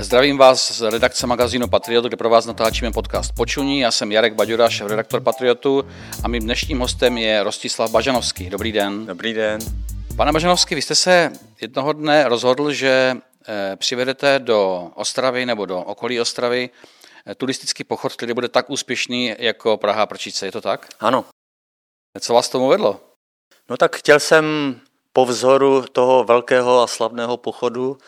Zdravím vás z redakce magazínu Patriot, kde pro vás natáčíme podcast Počuní. Já jsem Jarek Baďura, redaktor Patriotu a mým dnešním hostem je Rostislav Bažanovský. Dobrý den. Dobrý den. Pane Bažanovský, vy jste se jednoho dne rozhodl, že eh, přivedete do Ostravy nebo do okolí Ostravy eh, turistický pochod, který bude tak úspěšný jako Praha Prčice. Je to tak? Ano. Co vás tomu vedlo? No tak chtěl jsem po vzoru toho velkého a slavného pochodu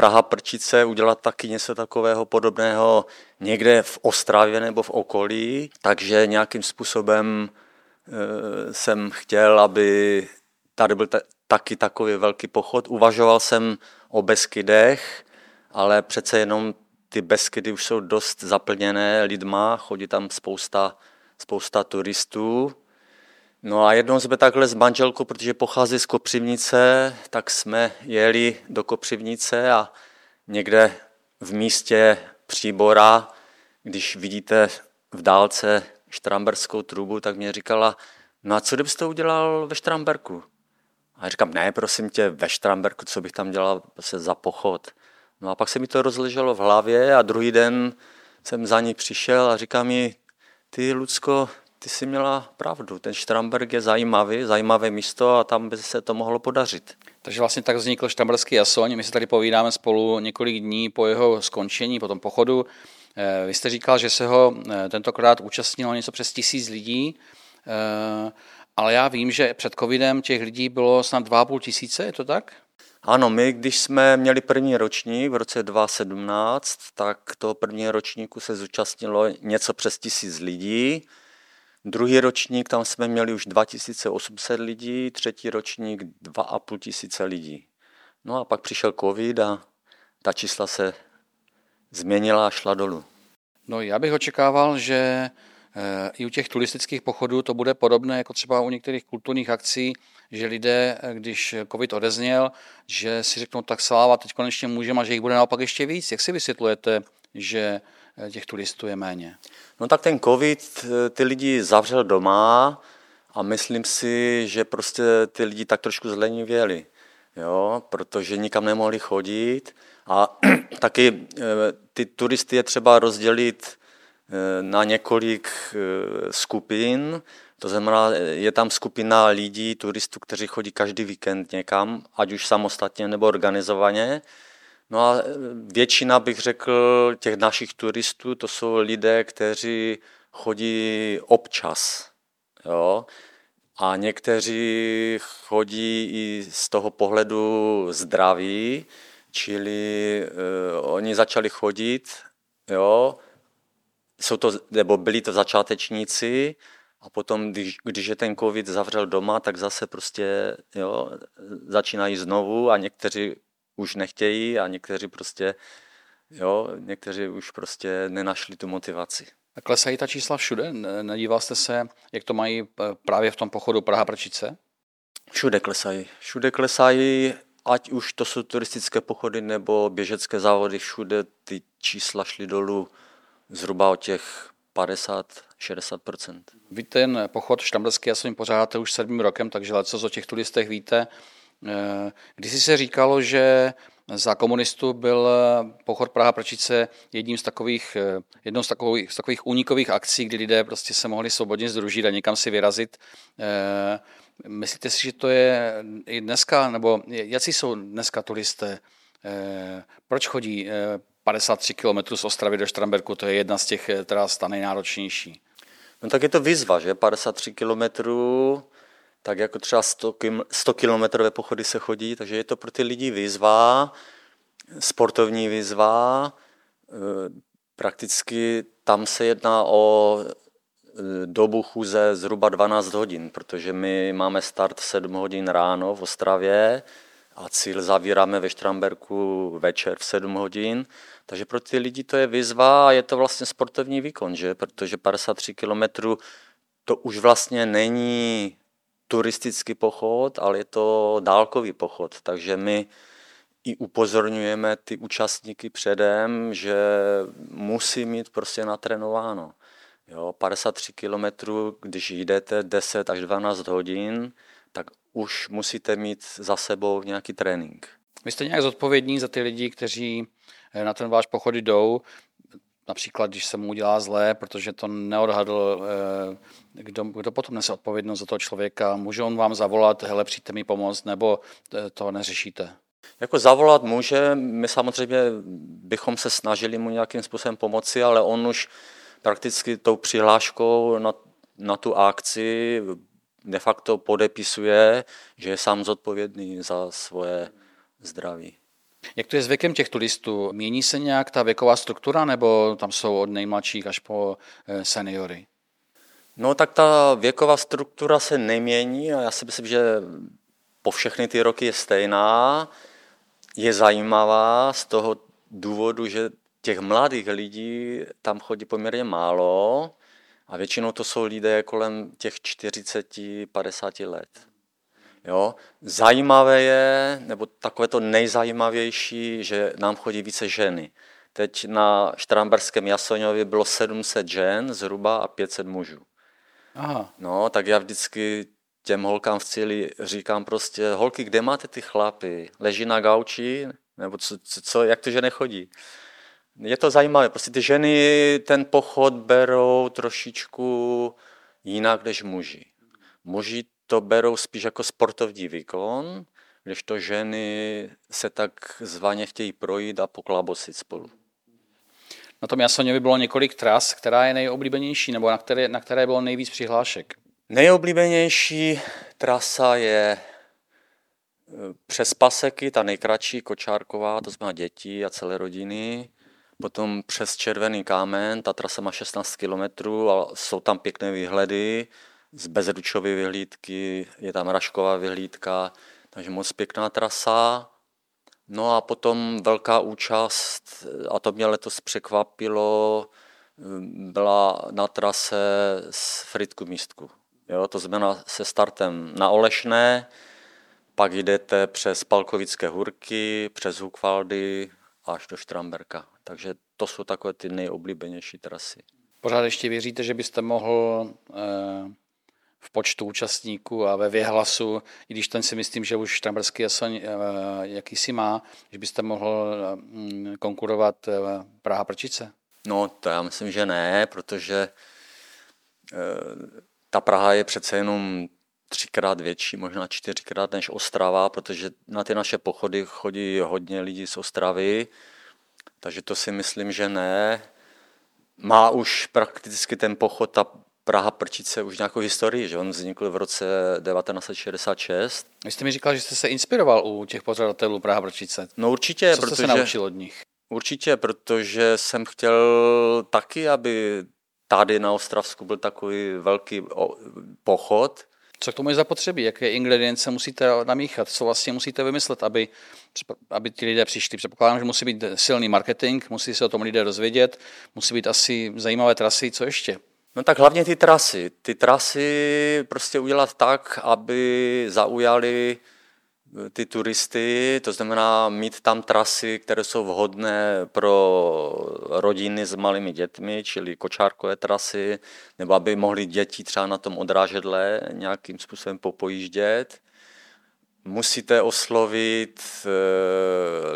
Praha Prčice udělat taky něco takového podobného někde v Ostravě nebo v okolí, takže nějakým způsobem e, jsem chtěl, aby tady byl taky takový velký pochod. Uvažoval jsem o Beskydech, ale přece jenom ty Beskydy už jsou dost zaplněné lidma, chodí tam spousta, spousta turistů. No a jednou jsme takhle s manželkou, protože pochází z Kopřivnice, tak jsme jeli do Kopřivnice a někde v místě Příbora, když vidíte v dálce štramberskou trubu, tak mě říkala, no a co kdybyste to udělal ve Štramberku? A já říkám, ne, prosím tě, ve Štramberku, co bych tam dělal se za pochod? No a pak se mi to rozleželo v hlavě a druhý den jsem za ní přišel a říká mi, ty Lucko, ty jsi měla pravdu, ten Štramberg je zajímavý, zajímavé místo a tam by se to mohlo podařit. Takže vlastně tak vznikl Štramberský jasoň. My se tady povídáme spolu několik dní po jeho skončení, po tom pochodu. Eh, vy jste říkal, že se ho eh, tentokrát účastnilo něco přes tisíc lidí, eh, ale já vím, že před covidem těch lidí bylo snad 2,5 tisíce, je to tak? Ano, my když jsme měli první ročník v roce 2017, tak toho prvního ročníku se zúčastnilo něco přes tisíc lidí. Druhý ročník, tam jsme měli už 2800 lidí, třetí ročník 2,5 tisíce lidí. No a pak přišel covid a ta čísla se změnila a šla dolů. No já bych očekával, že eh, i u těch turistických pochodů to bude podobné jako třeba u některých kulturních akcí, že lidé, eh, když covid odezněl, že si řeknou tak sláva, teď konečně můžeme a že jich bude naopak ještě víc. Jak si vysvětlujete, že těch turistů je méně? No tak ten covid ty lidi zavřel doma a myslím si, že prostě ty lidi tak trošku zlenivěli, jo, protože nikam nemohli chodit a taky ty turisty je třeba rozdělit na několik skupin, to znamená, je tam skupina lidí, turistů, kteří chodí každý víkend někam, ať už samostatně nebo organizovaně. No a většina, bych řekl, těch našich turistů, to jsou lidé, kteří chodí občas. Jo? A někteří chodí i z toho pohledu zdraví, čili uh, oni začali chodit, jo? Jsou to, nebo byli to začátečníci, a potom, když, když je ten covid zavřel doma, tak zase prostě jo, začínají znovu a někteří už nechtějí a někteří prostě, jo, někteří už prostě nenašli tu motivaci. A klesají ta čísla všude? Nedíval jste se, jak to mají právě v tom pochodu Praha-Prčice? Všude klesají. Všude klesají, ať už to jsou turistické pochody nebo běžecké závody, všude ty čísla šly dolů zhruba o těch 50-60%. Vy ten pochod Štamberský já jsem pořádáte už sedmým rokem, takže co o těch turistech víte. Eh, když se říkalo, že za komunistů byl pochod Praha Prčice jedním z takových, eh, jednou z takových, z takových únikových akcí, kdy lidé prostě se mohli svobodně združit a někam si vyrazit. Eh, myslíte si, že to je i dneska, nebo jaký jsou dneska turisté? Proč chodí 53 km z Ostravy do Štramberku, to je jedna z těch, která stane nejnáročnější. No tak je to výzva, že 53 km, tak jako třeba 100, 100 kilometrové pochody se chodí, takže je to pro ty lidi výzva, sportovní výzva, e, prakticky tam se jedná o e, dobu chůze zhruba 12 hodin, protože my máme start 7 hodin ráno v Ostravě a cíl zavíráme ve Štramberku večer v 7 hodin, takže pro ty lidi to je výzva a je to vlastně sportovní výkon, že? protože 53 km to už vlastně není turistický pochod, ale je to dálkový pochod, takže my i upozorňujeme ty účastníky předem, že musí mít prostě natrénováno. Jo, 53 km, když jdete 10 až 12 hodin, tak už musíte mít za sebou nějaký trénink. Vy jste nějak zodpovědní za ty lidi, kteří na ten váš pochod jdou, například když se mu udělá zlé, protože to neodhadl, kdo, kdo potom nese odpovědnost za toho člověka, může on vám zavolat, hele, přijďte mi pomoct, nebo to neřešíte? Jako zavolat může, my samozřejmě bychom se snažili mu nějakým způsobem pomoci, ale on už prakticky tou přihláškou na, na tu akci de facto podepisuje, že je sám zodpovědný za svoje zdraví. Jak to je zvykem těch turistů? Mění se nějak ta věková struktura, nebo tam jsou od nejmladších až po eh, seniory? No tak ta věková struktura se nemění a já si myslím, že po všechny ty roky je stejná. Je zajímavá z toho důvodu, že těch mladých lidí tam chodí poměrně málo a většinou to jsou lidé kolem těch 40-50 let. Jo? Zajímavé je, nebo takové to nejzajímavější, že nám chodí více ženy. Teď na Štramberském Jasoňově bylo 700 žen zhruba a 500 mužů. Aha. No, tak já vždycky těm holkám v cíli říkám prostě, holky, kde máte ty chlapy? Leží na gauči? Nebo co, co, co jak to, že nechodí? Je to zajímavé, prostě ty ženy ten pochod berou trošičku jinak než muži. Muži to berou spíš jako sportovní výkon, to ženy se tak zvaně chtějí projít a poklabosit spolu. Na tom Jasoněvi bylo několik tras, která je nejoblíbenější, nebo na které, na které bylo nejvíc přihlášek? Nejoblíbenější trasa je e, přes Paseky, ta nejkratší, Kočárková, to znamená děti a celé rodiny. Potom přes Červený kámen, ta trasa má 16 km a jsou tam pěkné výhledy z Bezručovy vyhlídky, je tam Rašková vyhlídka, takže moc pěkná trasa. No a potom velká účast, a to mě letos překvapilo, byla na trase z Fritku místku. Jo, to znamená se startem na Olešné, pak jdete přes Palkovické hůrky, přes Hukvaldy až do Štramberka. Takže to jsou takové ty nejoblíbenější trasy. Pořád ještě věříte, že byste mohl eh, v počtu účastníků a ve věhlasu, i když ten si myslím, že už Štramberský jasoň eh, jakýsi má, že byste mohl mm, konkurovat eh, Praha Prčice? No, to já myslím, že ne, protože ta Praha je přece jenom třikrát větší, možná čtyřikrát než Ostrava, protože na ty naše pochody chodí hodně lidí z Ostravy, takže to si myslím, že ne. Má už prakticky ten pochod, ta Praha Prčice už nějakou historii, že on vznikl v roce 1966. Vy jste mi říkal, že jste se inspiroval u těch pořadatelů Praha Prčice. No určitě, Co protože, se naučil od nich? Určitě, protože jsem chtěl taky, aby tady na Ostravsku byl takový velký pochod. Co k tomu je zapotřebí? Jaké ingredience musíte namíchat? Co vlastně musíte vymyslet, aby, aby ti lidé přišli? Předpokládám, že musí být silný marketing, musí se o tom lidé dozvědět, musí být asi zajímavé trasy. Co ještě? No tak hlavně ty trasy. Ty trasy prostě udělat tak, aby zaujali ty turisty, to znamená mít tam trasy, které jsou vhodné pro rodiny s malými dětmi, čili kočárkové trasy, nebo aby mohli děti třeba na tom odrážedle nějakým způsobem popojíždět. Musíte oslovit eh,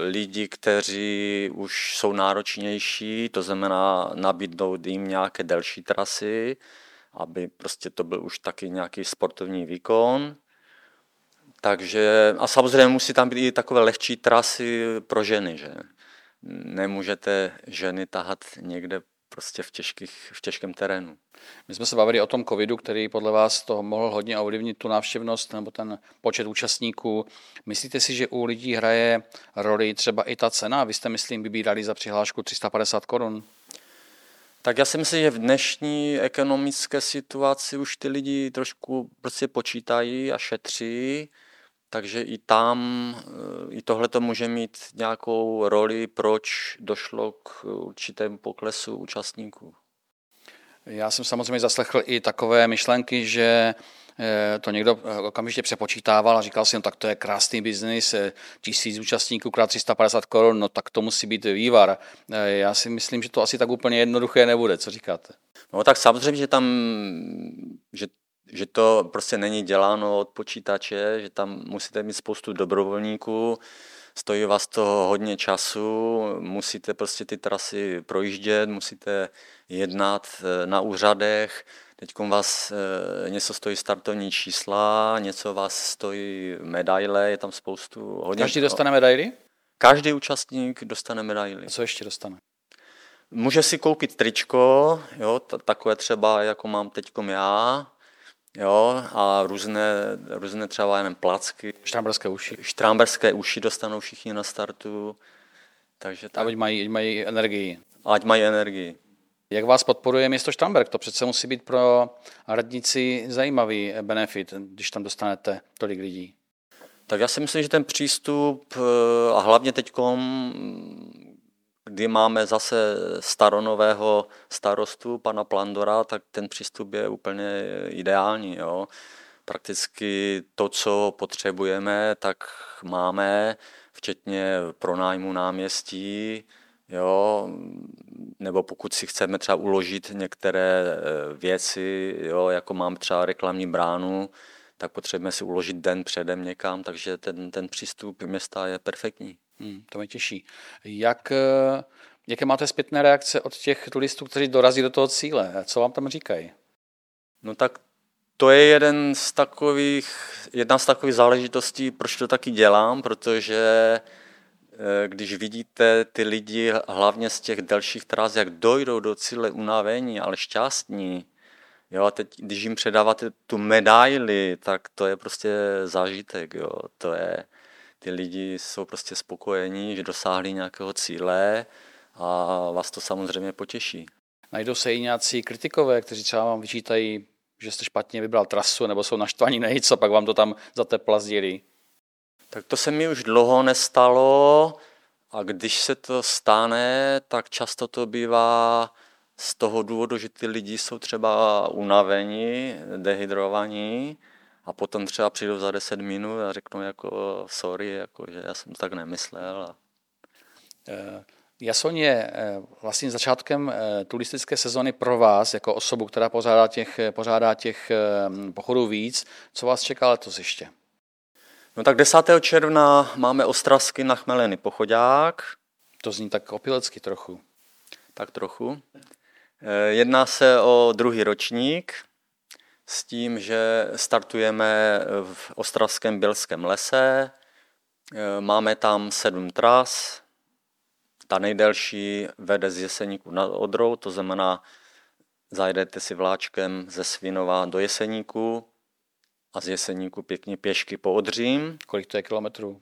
lidi, kteří už jsou náročnější, to znamená nabídnout jim nějaké delší trasy, aby prostě to byl už taky nějaký sportovní výkon. Takže, a samozřejmě musí tam být i takové lehčí trasy pro ženy, že nemůžete ženy tahat někde prostě v, těžkých, v těžkém terénu. My jsme se bavili o tom covidu, který podle vás to mohl hodně ovlivnit tu návštěvnost nebo ten počet účastníků. Myslíte si, že u lidí hraje roli třeba i ta cena? Vy jste, myslím, vybírali za přihlášku 350 korun. Tak já si myslím, že v dnešní ekonomické situaci už ty lidi trošku prostě počítají a šetří takže i tam, i tohle to může mít nějakou roli, proč došlo k určitému poklesu účastníků. Já jsem samozřejmě zaslechl i takové myšlenky, že eh, to někdo eh, okamžitě přepočítával a říkal si, no tak to je krásný biznis, eh, tisíc účastníků krát 350 korun, no tak to musí být vývar. Já si myslím, že to asi tak úplně jednoduché nebude. Co říkáte? No tak samozřejmě, že tam, že že to prostě není děláno od počítače, že tam musíte mít spoustu dobrovolníků. stojí vás to hodně času, musíte prostě ty trasy projíždět, musíte jednat eh, na úřadech, Teď vás e, něco stojí startovní čísla, něco vás stojí medaile, je tam spoustu. Hodně, Každý dostane medaily? Každý účastník dostane medaily. Co ještě dostane? Může si koupit tričko, jo, takové třeba, jako mám teď já, jo, a různé, různé třeba jenom placky. Štrámberské uši. Štrámberské uši dostanou všichni na startu. Takže tak. Ať mají, mají energii. Ať mají energii. Jak vás podporuje město Štamberg? To přece musí být pro radnici zajímavý benefit, když tam dostanete tolik lidí. Tak já si myslím, že ten přístup a hlavně teď, kdy máme zase staronového starostu, pana Plandora, tak ten přístup je úplně ideální. Jo. Prakticky to, co potřebujeme, tak máme, včetně pronájmu náměstí, jo, nebo pokud si chceme třeba uložit některé eh, věci, jo, jako mám třeba reklamní bránu, tak potřebujeme si uložit den předem někam, takže ten, ten přístup města je perfektní. Hmm, to mě těší. Jak, eh, jaké máte zpětné reakce od těch turistů, kteří dorazí do toho cíle? Co vám tam říkají? No tak to je jeden z takových, jedna z takových záležitostí, proč to taky dělám, protože Eh, když vidíte ty lidi, hlavně z těch delších tras, jak dojdou do cíle unavení, ale šťastní, jo, a teď, když jim předáváte tu medaili, tak to je prostě zážitek, jo, to je, ty lidi jsou prostě spokojení, že dosáhli nějakého cíle a vás to samozřejmě potěší. Najdou se i nějací kritikové, kteří třeba vám vyčítají, že jste špatně vybral trasu, nebo jsou naštvaní nejc, a pak vám to tam za tepla sdělí. Tak to se mi už dlouho nestalo a když se to stane, tak často to bývá z toho důvodu, že ty lidi jsou třeba unavení, dehydrovaní a potom třeba přijdou za 10 minut a řeknou jako sorry, jako, že já jsem to tak nemyslel. A... Eh, Jason je eh, vlastně začátkem eh, turistické sezony pro vás, jako osobu, která pořádá těch, pořádá těch pochodů víc. Co vás čeká letos ještě? No tak 10. června máme Ostravsky na Chmeleny pochodák. To zní tak opilecky trochu. Tak trochu. Jedná se o druhý ročník s tím, že startujeme v Ostravském Bělském lese. Eh, máme tam sedm tras. Ta nejdelší vede z Jeseníku nad Odrou, to znamená, zajdete si vláčkem ze Svinova do Jeseníku, a z Jeseníku pěkně pěšky po Odřím. Kolik to je kilometrů?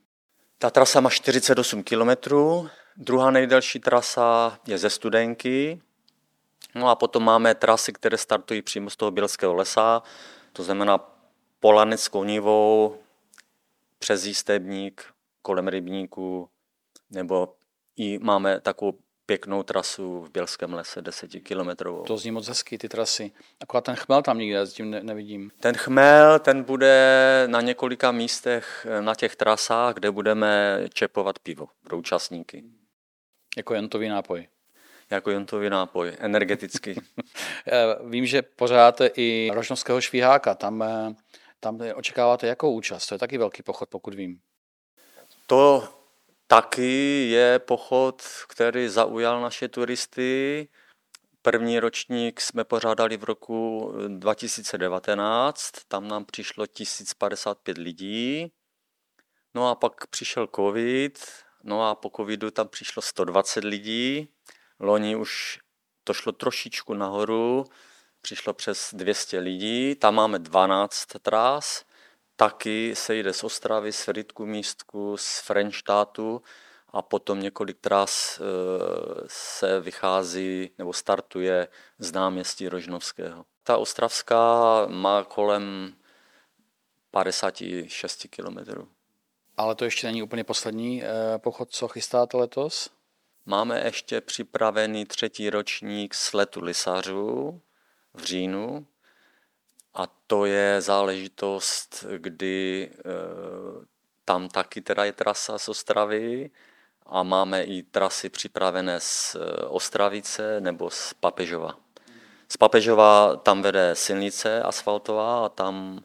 Ta trasa má 48 kilometrů. Druhá nejdelší trasa je ze Studenky. No a potom máme trasy, které startují přímo z toho Bělského lesa, to znamená Polanec Konivou, přes Jístebník, kolem Rybníku, nebo i máme takovou pěknou trasu v Bělském lese, desetikilometrovou. To zní moc hezky, ty trasy. Akorát ten chmel tam nikde tím ne- nevidím. Ten chmel, ten bude na několika místech eh, na těch trasách, kde budeme čepovat pivo pro účastníky. Jako jontový nápoj. Jako jontový nápoj, energetický. Vím, že pořádáte i rožnovského švíháka. Tam, eh, tam očekáváte jakou účast? To je taky velký pochod, pokud vím. To Taky je pochod, který zaujal naše turisty. První ročník jsme pořádali v roku 2019, tam nám přišlo 1055 lidí. No a pak přišel covid, no a po covidu tam přišlo 120 lidí. Loni už to šlo trošičku nahoru, přišlo přes 200 lidí, tam máme 12 tras taky se jde z Ostravy, z Fritku místku, z Frenštátu a potom několik tras eh, se vychází nebo startuje z náměstí Rožnovského. Ta ostravská má kolem 56 kilometrů. Ale to ještě není úplně poslední eh, pochod, co chystáte letos? Máme ještě připravený třetí ročník sletu lisařů v říjnu, a to je záležitost, kdy e, tam taky teda je trasa z Ostravy a máme i trasy připravené z eh, Ostravice nebo z Papežova. Z Papežova tam vede silnice asfaltová a tam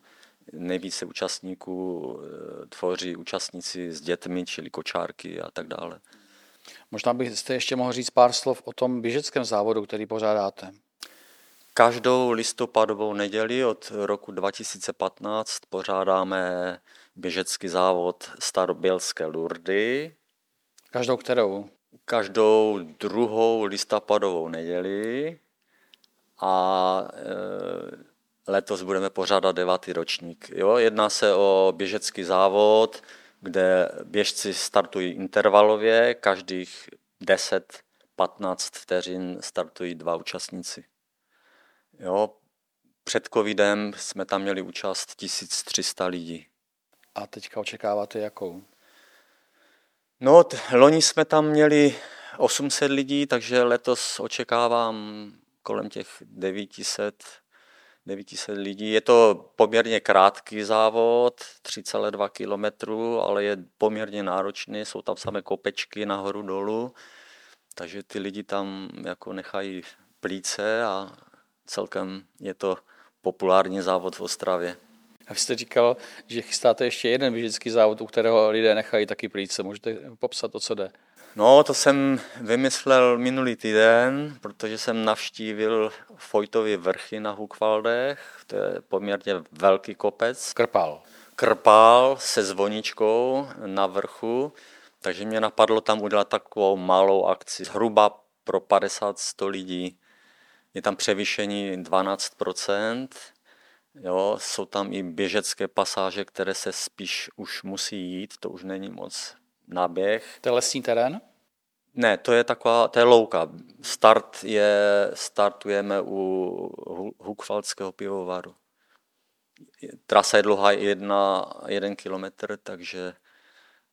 nejvíce účastníků tvoří účastníci s dětmi, čili kočárky a tak dále. Možná byste ještě mohl říct pár slov o tom běžeckém závodu, který pořádáte. Každou listopadovou neděli od roku 2015 pořádáme běžecký závod Starobělské Lurdy. Každou kterou? Každou druhou listopadovou neděli a e, letos budeme pořádat devátý ročník. Jo, jedná se o běžecký závod, kde běžci startují intervalově, každých 10-15 vteřin startují dva účastníci. Jo, před covidem jsme tam měli účast 1300 lidí. A teďka očekáváte jakou? No, loni jsme tam měli 800 lidí, takže letos očekávám kolem těch 900 900 lidí. Je to poměrně krátký závod, 3,2 km, ale je poměrně náročný, jsou tam samé kopečky nahoru dolů, takže ty lidi tam jako nechají plíce a celkem je to populární závod v Ostravě. A vy jste říkal, že chystáte ještě jeden běžecký závod, u kterého lidé nechají taky plíce. Můžete popsat to, co jde? No, to jsem vymyslel minulý týden, protože jsem navštívil Fojtovy vrchy na Hukvaldech. To je poměrně velký kopec. Krpal. Krpal se zvoničkou na vrchu, takže mě napadlo tam udělat takovou malou akci, zhruba pro 50-100 lidí. Je tam převýšení 12%, jo, jsou tam i běžecké pasáže, které se spíš už musí jít, to už není moc naběh. To je lesní terén? Ne, to je taková, to je louka. Start je, startujeme u Hukvaldského pivovaru. Trasa je dlouhá jedna, jeden kilometr, takže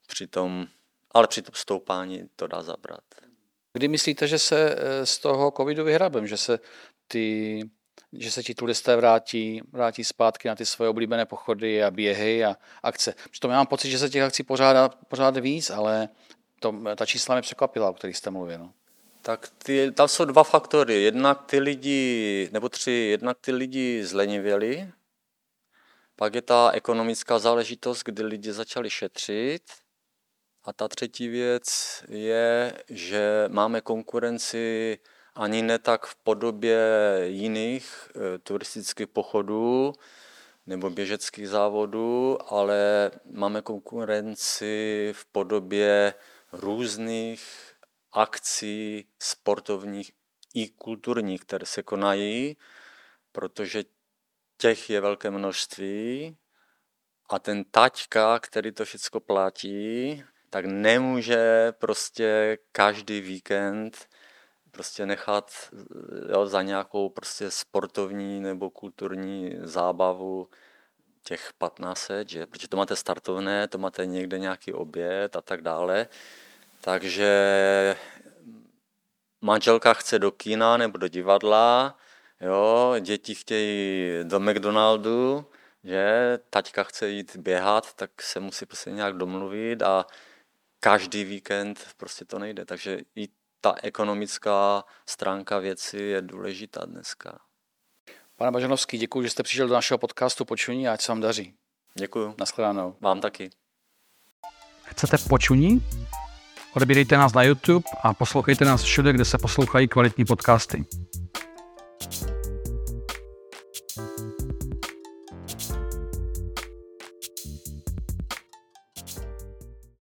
při tom, ale při tom stoupání to dá zabrat. Kdy myslíte, že se eh, z toho covidu vyhrabem, že se ty že se ti turisté vrátí, vrátí zpátky na ty svoje oblíbené pochody a běhy a akce. Přitom já mám pocit, že se těch akcí pořádá pořád víc, ale to, ta čísla mě překvapila, o kterých jste mluvil. No. Tak ty, tam jsou dva faktory. Jednak ty lidi, nebo tři, jednak ty lidi zlenivěli, pak je ta ekonomická záležitost, kdy lidi začali šetřit. A ta třetí věc je, že máme konkurenci ani ne tak v podobě jiných e, turistických pochodů nebo běžeckých závodů, ale máme konkurenci v podobě různých akcí sportovních i kulturních, které se konají, protože těch je velké množství a ten taťka, který to všechno platí, tak nemůže prostě každý víkend prostě nechat jo, za nějakou prostě sportovní nebo kulturní zábavu těch 15, že? protože to máte startovné, to máte někde nějaký oběd a tak dále. Takže manželka chce do kina nebo do divadla, jo, děti chtějí do McDonaldu, že taťka chce jít běhat, tak se musí prostě nějak domluvit a každý víkend prostě to nejde. Takže i ta ekonomická stránka věci je důležitá dneska. Pane Bažanovský, děkuji, že jste přišel do našeho podcastu Počuní a ať se vám daří. Děkuji. Naschledanou. Vám taky. Chcete Počuní? Odebírejte nás na YouTube a poslouchejte nás všude, kde se poslouchají kvalitní podcasty.